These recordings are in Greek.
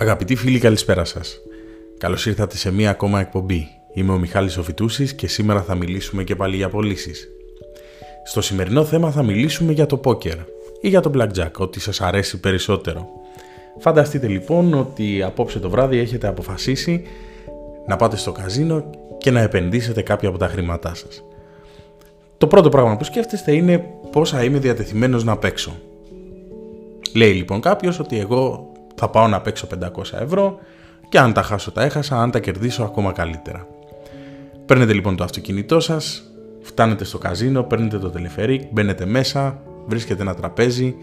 Αγαπητοί φίλοι, καλησπέρα σας. Καλώς ήρθατε σε μία ακόμα εκπομπή. Είμαι ο Μιχάλης Οφητούσης και σήμερα θα μιλήσουμε και πάλι για πωλήσεις. Στο σημερινό θέμα θα μιλήσουμε για το πόκερ ή για το blackjack, ό,τι σας αρέσει περισσότερο. Φανταστείτε λοιπόν ότι απόψε το βράδυ έχετε αποφασίσει να πάτε στο καζίνο και να επενδύσετε κάποια από τα χρήματά σας. Το πρώτο πράγμα που σκέφτεστε είναι πόσα είμαι διατεθειμένος να παίξω. Λέει λοιπόν κάποιος ότι εγώ θα πάω να παίξω 500 ευρώ και αν τα χάσω τα έχασα, αν τα κερδίσω ακόμα καλύτερα. Παίρνετε λοιπόν το αυτοκίνητό σας, φτάνετε στο καζίνο, παίρνετε το τελεφερίκ, μπαίνετε μέσα, βρίσκετε ένα τραπέζι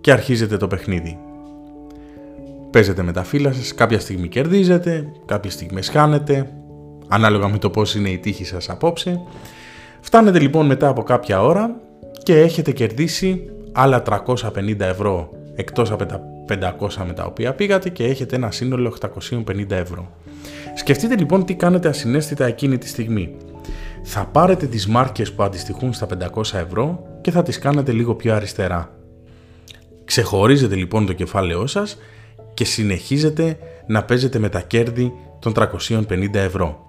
και αρχίζετε το παιχνίδι. Παίζετε με τα φύλλα σας, κάποια στιγμή κερδίζετε, κάποια στιγμή χάνετε, ανάλογα με το πώς είναι η τύχη σας απόψε. Φτάνετε λοιπόν μετά από κάποια ώρα και έχετε κερδίσει άλλα 350 ευρώ εκτός από τα 500 με τα οποία πήγατε και έχετε ένα σύνολο 850 ευρώ. Σκεφτείτε λοιπόν τι κάνετε ασυναίσθητα εκείνη τη στιγμή. Θα πάρετε τις μάρκες που αντιστοιχούν στα 500 ευρώ και θα τις κάνετε λίγο πιο αριστερά. Ξεχωρίζετε λοιπόν το κεφάλαιό σας και συνεχίζετε να παίζετε με τα κέρδη των 350 ευρώ.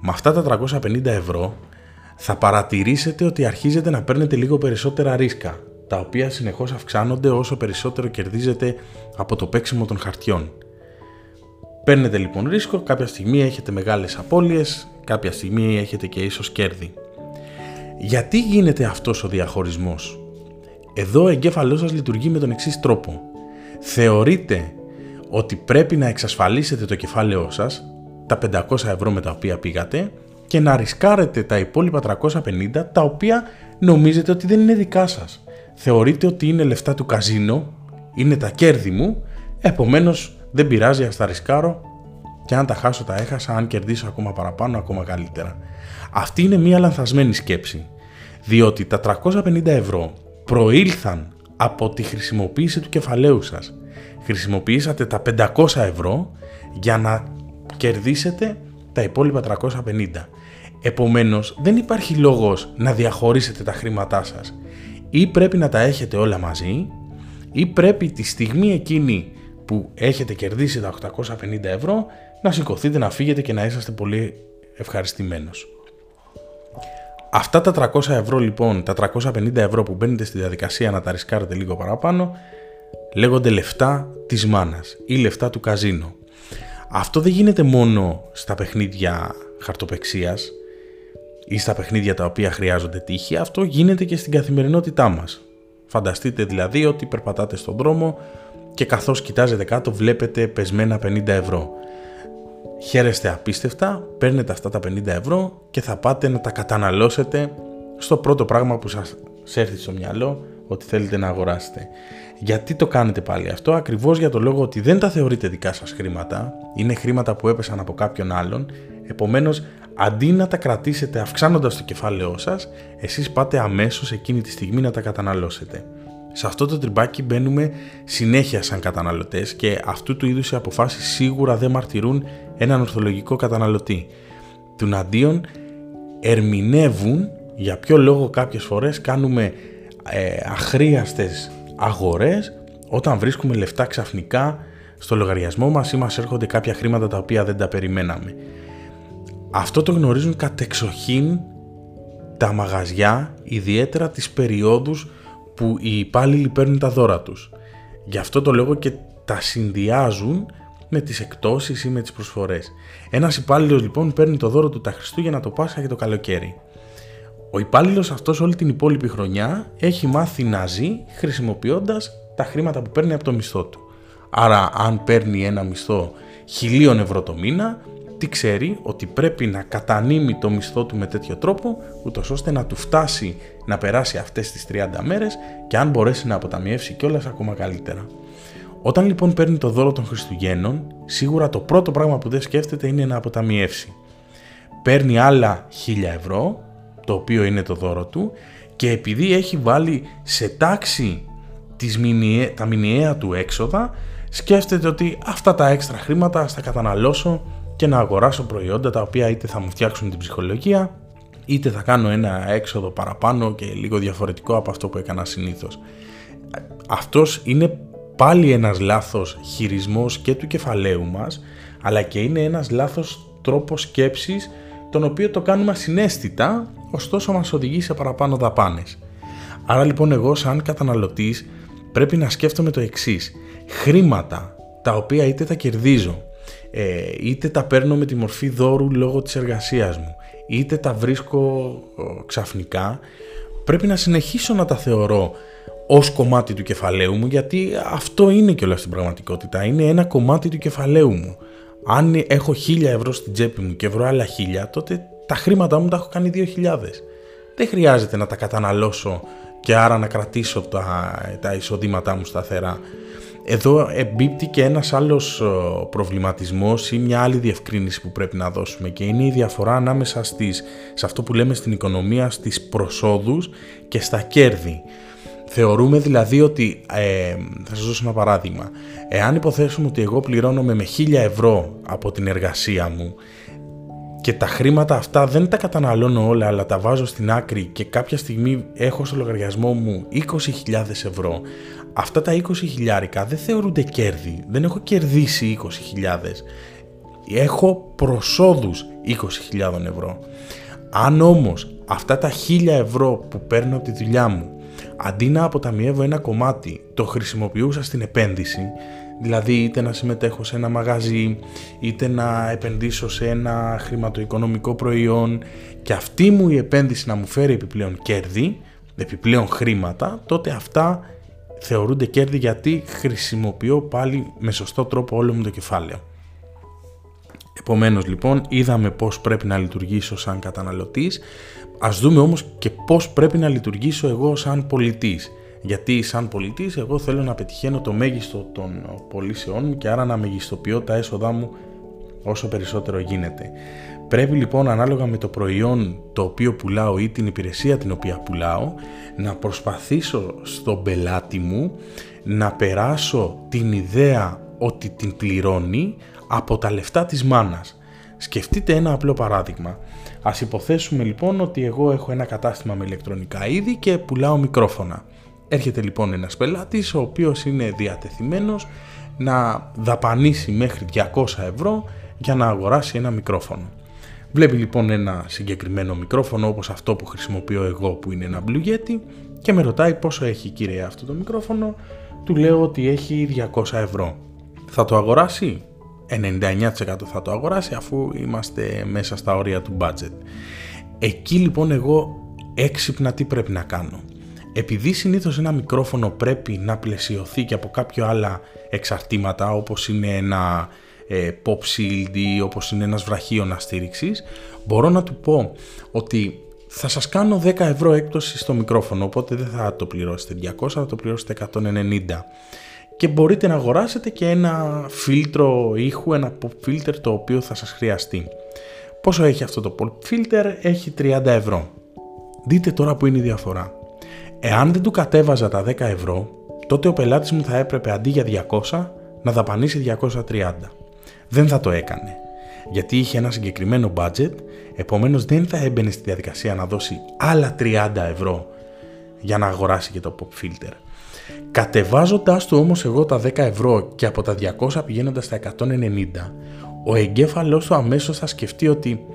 Με αυτά τα 350 ευρώ θα παρατηρήσετε ότι αρχίζετε να παίρνετε λίγο περισσότερα ρίσκα τα οποία συνεχώς αυξάνονται όσο περισσότερο κερδίζετε από το παίξιμο των χαρτιών. Παίρνετε λοιπόν ρίσκο, κάποια στιγμή έχετε μεγάλες απώλειες, κάποια στιγμή έχετε και ίσως κέρδη. Γιατί γίνεται αυτός ο διαχωρισμός; Εδώ ο εγκέφαλός σας λειτουργεί με τον εξής τρόπο. Θεωρείτε ότι πρέπει να εξασφαλίσετε το κεφάλαιό σας, τα 500 ευρώ με τα οποία πήγατε, και να ρισκάρετε τα υπόλοιπα 350 τα οποία νομίζετε ότι δεν είναι δικά σας θεωρείτε ότι είναι λεφτά του καζίνο, είναι τα κέρδη μου, επομένως δεν πειράζει, ας τα ρισκάρω και αν τα χάσω τα έχασα, αν κερδίσω ακόμα παραπάνω, ακόμα καλύτερα. Αυτή είναι μια λανθασμένη σκέψη, διότι τα 350 ευρώ προήλθαν από τη χρησιμοποίηση του κεφαλαίου σας. Χρησιμοποιήσατε τα 500 ευρώ για να κερδίσετε τα υπόλοιπα 350. Επομένως δεν υπάρχει λόγος να διαχωρίσετε τα χρήματά σας ή πρέπει να τα έχετε όλα μαζί ή πρέπει τη στιγμή εκείνη που έχετε κερδίσει τα 850 ευρώ να σηκωθείτε να φύγετε και να είσαστε πολύ ευχαριστημένος. Αυτά τα 300 ευρώ λοιπόν, τα 350 ευρώ που μπαίνετε στη διαδικασία να τα ρισκάρετε λίγο παραπάνω, λέγονται λεφτά της μάνας ή λεφτά του καζίνο. Αυτό δεν γίνεται μόνο στα παιχνίδια χαρτοπεξίας, ή στα παιχνίδια τα οποία χρειάζονται τύχη, αυτό γίνεται και στην καθημερινότητά μας. Φανταστείτε δηλαδή ότι περπατάτε στον δρόμο και καθώς κοιτάζετε κάτω βλέπετε πεσμένα 50 ευρώ. Χαίρεστε απίστευτα, παίρνετε αυτά τα 50 ευρώ και θα πάτε να τα καταναλώσετε στο πρώτο πράγμα που σας έρθει στο μυαλό ότι θέλετε να αγοράσετε. Γιατί το κάνετε πάλι αυτό, ακριβώς για το λόγο ότι δεν τα θεωρείτε δικά σας χρήματα, είναι χρήματα που έπεσαν από κάποιον άλλον, επομένως αντί να τα κρατήσετε αυξάνοντας το κεφάλαιό σας, εσείς πάτε αμέσως εκείνη τη στιγμή να τα καταναλώσετε. Σε αυτό το τριμπάκι μπαίνουμε συνέχεια σαν καταναλωτές και αυτού του είδους οι αποφάσεις σίγουρα δεν μαρτυρούν έναν ορθολογικό καταναλωτή. Του αντίον ερμηνεύουν για ποιο λόγο κάποιες φορές κάνουμε ε, αχρίαστες αγορές όταν βρίσκουμε λεφτά ξαφνικά στο λογαριασμό μας ή μας έρχονται κάποια χρήματα τα οποία δεν τα περιμέναμε. Αυτό το γνωρίζουν κατεξοχήν τα μαγαζιά, ιδιαίτερα τις περιόδους που οι υπάλληλοι παίρνουν τα δώρα τους. Γι' αυτό το λόγο και τα συνδυάζουν με τις εκτόσεις ή με τις προσφορές. Ένας υπάλληλος λοιπόν παίρνει το δώρο του τα Χριστούγεννα, το Πάσχα και το καλοκαίρι. Ο υπάλληλος αυτός όλη την υπόλοιπη χρονιά έχει μάθει να ζει χρησιμοποιώντας τα χρήματα που παίρνει από το μισθό του. Άρα αν παίρνει ένα μισθό χιλίων ευρώ το μήνα, τι ξέρει ότι πρέπει να κατανείμει το μισθό του με τέτοιο τρόπο ούτως ώστε να του φτάσει να περάσει αυτές τις 30 μέρες και αν μπορέσει να αποταμιεύσει κιόλας ακόμα καλύτερα. Όταν λοιπόν παίρνει το δώρο των Χριστουγέννων, σίγουρα το πρώτο πράγμα που δεν σκέφτεται είναι να αποταμιεύσει. Παίρνει άλλα 1000 ευρώ, το οποίο είναι το δώρο του, και επειδή έχει βάλει σε τάξη τις μηνιαία, τα μηνιαία του έξοδα, σκέφτεται ότι αυτά τα έξτρα χρήματα θα καταναλώσω και να αγοράσω προϊόντα τα οποία είτε θα μου φτιάξουν την ψυχολογία είτε θα κάνω ένα έξοδο παραπάνω και λίγο διαφορετικό από αυτό που έκανα συνήθως. Αυτός είναι πάλι ένας λάθος χειρισμός και του κεφαλαίου μας, αλλά και είναι ένας λάθος τρόπος σκέψης, τον οποίο το κάνουμε ασυναίσθητα, ωστόσο μας οδηγεί σε παραπάνω δαπάνες. Άρα λοιπόν εγώ σαν καταναλωτής πρέπει να σκέφτομαι το εξής. Χρήματα τα οποία είτε τα κερδίζω, ε, είτε τα παίρνω με τη μορφή δώρου λόγω της εργασίας μου, είτε τα βρίσκω ξαφνικά, πρέπει να συνεχίσω να τα θεωρώ ως κομμάτι του κεφαλαίου μου γιατί αυτό είναι και όλα στην πραγματικότητα, είναι ένα κομμάτι του κεφαλαίου μου. Αν έχω 1000 ευρώ στην τσέπη μου και βρω άλλα 1000 τότε τα χρήματά μου τα έχω κάνει 2000. Δεν χρειάζεται να τα καταναλώσω και άρα να κρατήσω τα, τα εισοδήματά μου σταθερά. Εδώ εμπίπτει και ένας άλλος προβληματισμός ή μια άλλη διευκρίνηση που πρέπει να δώσουμε και είναι η διαφορά ανάμεσα στις, σε αυτό που λέμε στην οικονομία στις προσόδους και στα κέρδη. Θεωρούμε δηλαδή ότι, ε, θα σας δώσω ένα παράδειγμα, εάν υποθέσουμε ότι εγώ πληρώνομαι με 1000 ευρώ από την εργασία μου και τα χρήματα αυτά δεν τα καταναλώνω όλα αλλά τα βάζω στην άκρη και κάποια στιγμή έχω στο λογαριασμό μου 20.000 ευρώ. Αυτά τα 20 χιλιάρικα δεν θεωρούνται κέρδη. Δεν έχω κερδίσει 20.000 έχω προσόδους 20.000 ευρώ. Αν όμως αυτά τα 1000 ευρώ που παίρνω από τη δουλειά μου αντί να αποταμιεύω ένα κομμάτι το χρησιμοποιούσα στην επένδυση Δηλαδή είτε να συμμετέχω σε ένα μαγαζί, είτε να επενδύσω σε ένα χρηματοοικονομικό προϊόν και αυτή μου η επένδυση να μου φέρει επιπλέον κέρδη, επιπλέον χρήματα, τότε αυτά θεωρούνται κέρδη γιατί χρησιμοποιώ πάλι με σωστό τρόπο όλο μου το κεφάλαιο. Επομένως λοιπόν είδαμε πώς πρέπει να λειτουργήσω σαν καταναλωτής, ας δούμε όμως και πώς πρέπει να λειτουργήσω εγώ σαν πολιτής. Γιατί σαν πολιτής εγώ θέλω να πετυχαίνω το μέγιστο των πωλήσεών μου και άρα να μεγιστοποιώ τα έσοδά μου όσο περισσότερο γίνεται. Πρέπει λοιπόν ανάλογα με το προϊόν το οποίο πουλάω ή την υπηρεσία την οποία πουλάω να προσπαθήσω στον πελάτη μου να περάσω την ιδέα ότι την πληρώνει από τα λεφτά της μάνας. Σκεφτείτε ένα απλό παράδειγμα. Ας υποθέσουμε λοιπόν ότι εγώ έχω ένα κατάστημα με ηλεκτρονικά είδη και πουλάω μικρόφωνα. Έρχεται λοιπόν ένας πελάτης ο οποίος είναι διατεθειμένος να δαπανίσει μέχρι 200 ευρώ για να αγοράσει ένα μικρόφωνο. Βλέπει λοιπόν ένα συγκεκριμένο μικρόφωνο όπως αυτό που χρησιμοποιώ εγώ που είναι ένα Blue Yeti και με ρωτάει πόσο έχει κύριε αυτό το μικρόφωνο. Του λέω ότι έχει 200 ευρώ. Θα το αγοράσει; 99% θα το αγοράσει αφού είμαστε μέσα στα όρια του budget. Εκεί λοιπόν εγώ έξυπνα τι πρέπει να κάνω επειδή συνήθως ένα μικρόφωνο πρέπει να πλαισιωθεί και από κάποια άλλα εξαρτήματα όπως είναι ένα ε, pop shield ή όπως είναι ένας βραχίωνα στήριξης μπορώ να του πω ότι θα σας κάνω 10 ευρώ έκπτωση στο μικρόφωνο οπότε δεν θα το πληρώσετε 200 θα το πληρώσετε 190 και μπορείτε να αγοράσετε και ένα φίλτρο ήχου, ένα pop filter το οποίο θα σας χρειαστεί. Πόσο έχει αυτό το pop filter? Έχει 30 ευρώ. Δείτε τώρα που είναι η διαφορά. Εάν δεν του κατέβαζα τα 10 ευρώ, τότε ο πελάτης μου θα έπρεπε αντί για 200 να δαπανίσει 230. Δεν θα το έκανε. Γιατί είχε ένα συγκεκριμένο budget, επομένως δεν θα έμπαινε στη διαδικασία να δώσει άλλα 30 ευρώ για να αγοράσει και το pop filter. Κατεβάζοντας του όμως εγώ τα 10 ευρώ και από τα 200 πηγαίνοντας στα 190, ο εγκέφαλός του αμέσως θα σκεφτεί ότι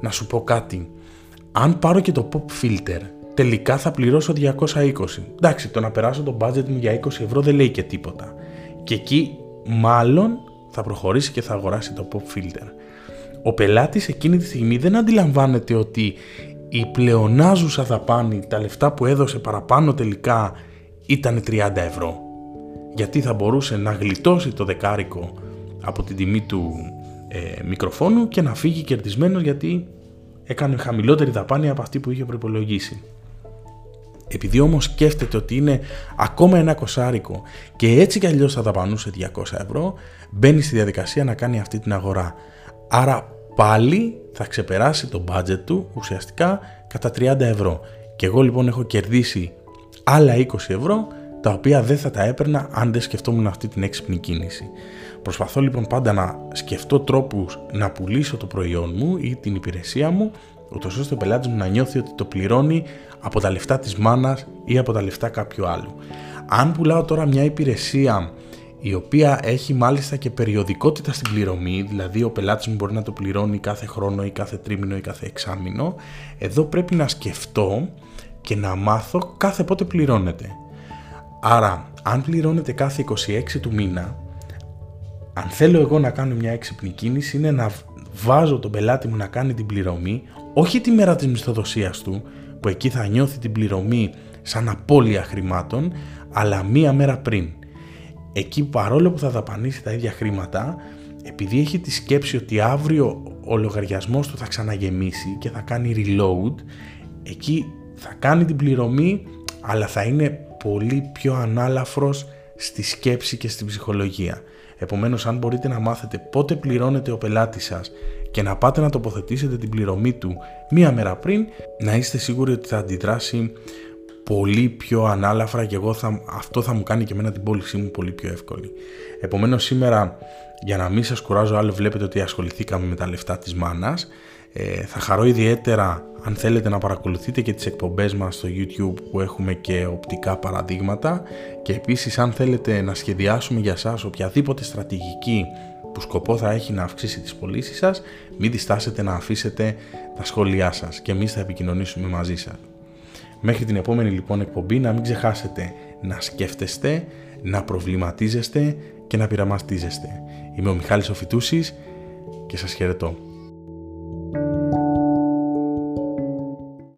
να σου πω κάτι, αν πάρω και το pop filter τελικά θα πληρώσω 220. Εντάξει, το να περάσω το budget μου για 20 ευρώ δεν λέει και τίποτα. Και εκεί μάλλον θα προχωρήσει και θα αγοράσει το pop filter. Ο πελάτης εκείνη τη στιγμή δεν αντιλαμβάνεται ότι η πλεονάζουσα δαπάνη, τα λεφτά που έδωσε παραπάνω τελικά ήταν 30 ευρώ. Γιατί θα μπορούσε να γλιτώσει το δεκάρικο από την τιμή του ε, μικροφόνου και να φύγει κερδισμένος γιατί έκανε χαμηλότερη δαπάνη από αυτή που είχε προπολογίσει. Επειδή όμως σκέφτεται ότι είναι ακόμα ένα κοσάρικο και έτσι κι αλλιώς θα δαπανούσε 200 ευρώ, μπαίνει στη διαδικασία να κάνει αυτή την αγορά. Άρα πάλι θα ξεπεράσει το budget του ουσιαστικά κατά 30 ευρώ. Και εγώ λοιπόν έχω κερδίσει άλλα 20 ευρώ τα οποία δεν θα τα έπαιρνα αν δεν σκεφτόμουν αυτή την έξυπνη κίνηση. Προσπαθώ λοιπόν πάντα να σκεφτώ τρόπους να πουλήσω το προϊόν μου ή την υπηρεσία μου ούτως ώστε ο πελάτης μου να νιώθει ότι το πληρώνει από τα λεφτά της μάνας ή από τα λεφτά κάποιου άλλου. Αν πουλάω τώρα μια υπηρεσία η οποία έχει μάλιστα και περιοδικότητα στην πληρωμή, δηλαδή ο πελάτης μου μπορεί να το πληρώνει κάθε χρόνο ή κάθε τρίμηνο ή κάθε εξάμηνο. Εδώ πρέπει να σκεφτώ και να μάθω κάθε πότε πληρώνεται. Άρα, αν πληρώνεται κάθε 26 του μήνα, αν θέλω εγώ να κάνω μια έξυπνη κίνηση είναι να βάζω τον πελάτη μου να κάνει την πληρωμή, όχι τη μέρα της μισθοδοσίας του, που εκεί θα νιώθει την πληρωμή σαν απώλεια χρημάτων, αλλά μία μέρα πριν. Εκεί παρόλο που θα δαπανίσει τα ίδια χρήματα, επειδή έχει τη σκέψη ότι αύριο ο λογαριασμός του θα ξαναγεμίσει και θα κάνει reload, εκεί θα κάνει την πληρωμή, αλλά θα είναι πολύ πιο ανάλαφρος στη σκέψη και στην ψυχολογία. Επομένως, αν μπορείτε να μάθετε πότε πληρώνετε ο πελάτης σας και να πάτε να τοποθετήσετε την πληρωμή του μία μέρα πριν, να είστε σίγουροι ότι θα αντιδράσει πολύ πιο ανάλαφρα και εγώ θα, αυτό θα μου κάνει και εμένα την πώλησή μου πολύ πιο εύκολη. Επομένως σήμερα για να μην σας κουράζω άλλο βλέπετε ότι ασχοληθήκαμε με τα λεφτά της μάνας. Ε, θα χαρώ ιδιαίτερα αν θέλετε να παρακολουθείτε και τις εκπομπές μας στο YouTube που έχουμε και οπτικά παραδείγματα και επίσης αν θέλετε να σχεδιάσουμε για σας οποιαδήποτε στρατηγική που σκοπό θα έχει να αυξήσει τις πωλήσεις σας, μην διστάσετε να αφήσετε τα σχόλιά σας και εμείς θα επικοινωνήσουμε μαζί σας. Μέχρι την επόμενη λοιπόν εκπομπή να μην ξεχάσετε να σκέφτεστε, να προβληματίζεστε και να πειραματίζεστε. Είμαι ο Μιχάλης Οφητούσης και σας χαιρετώ.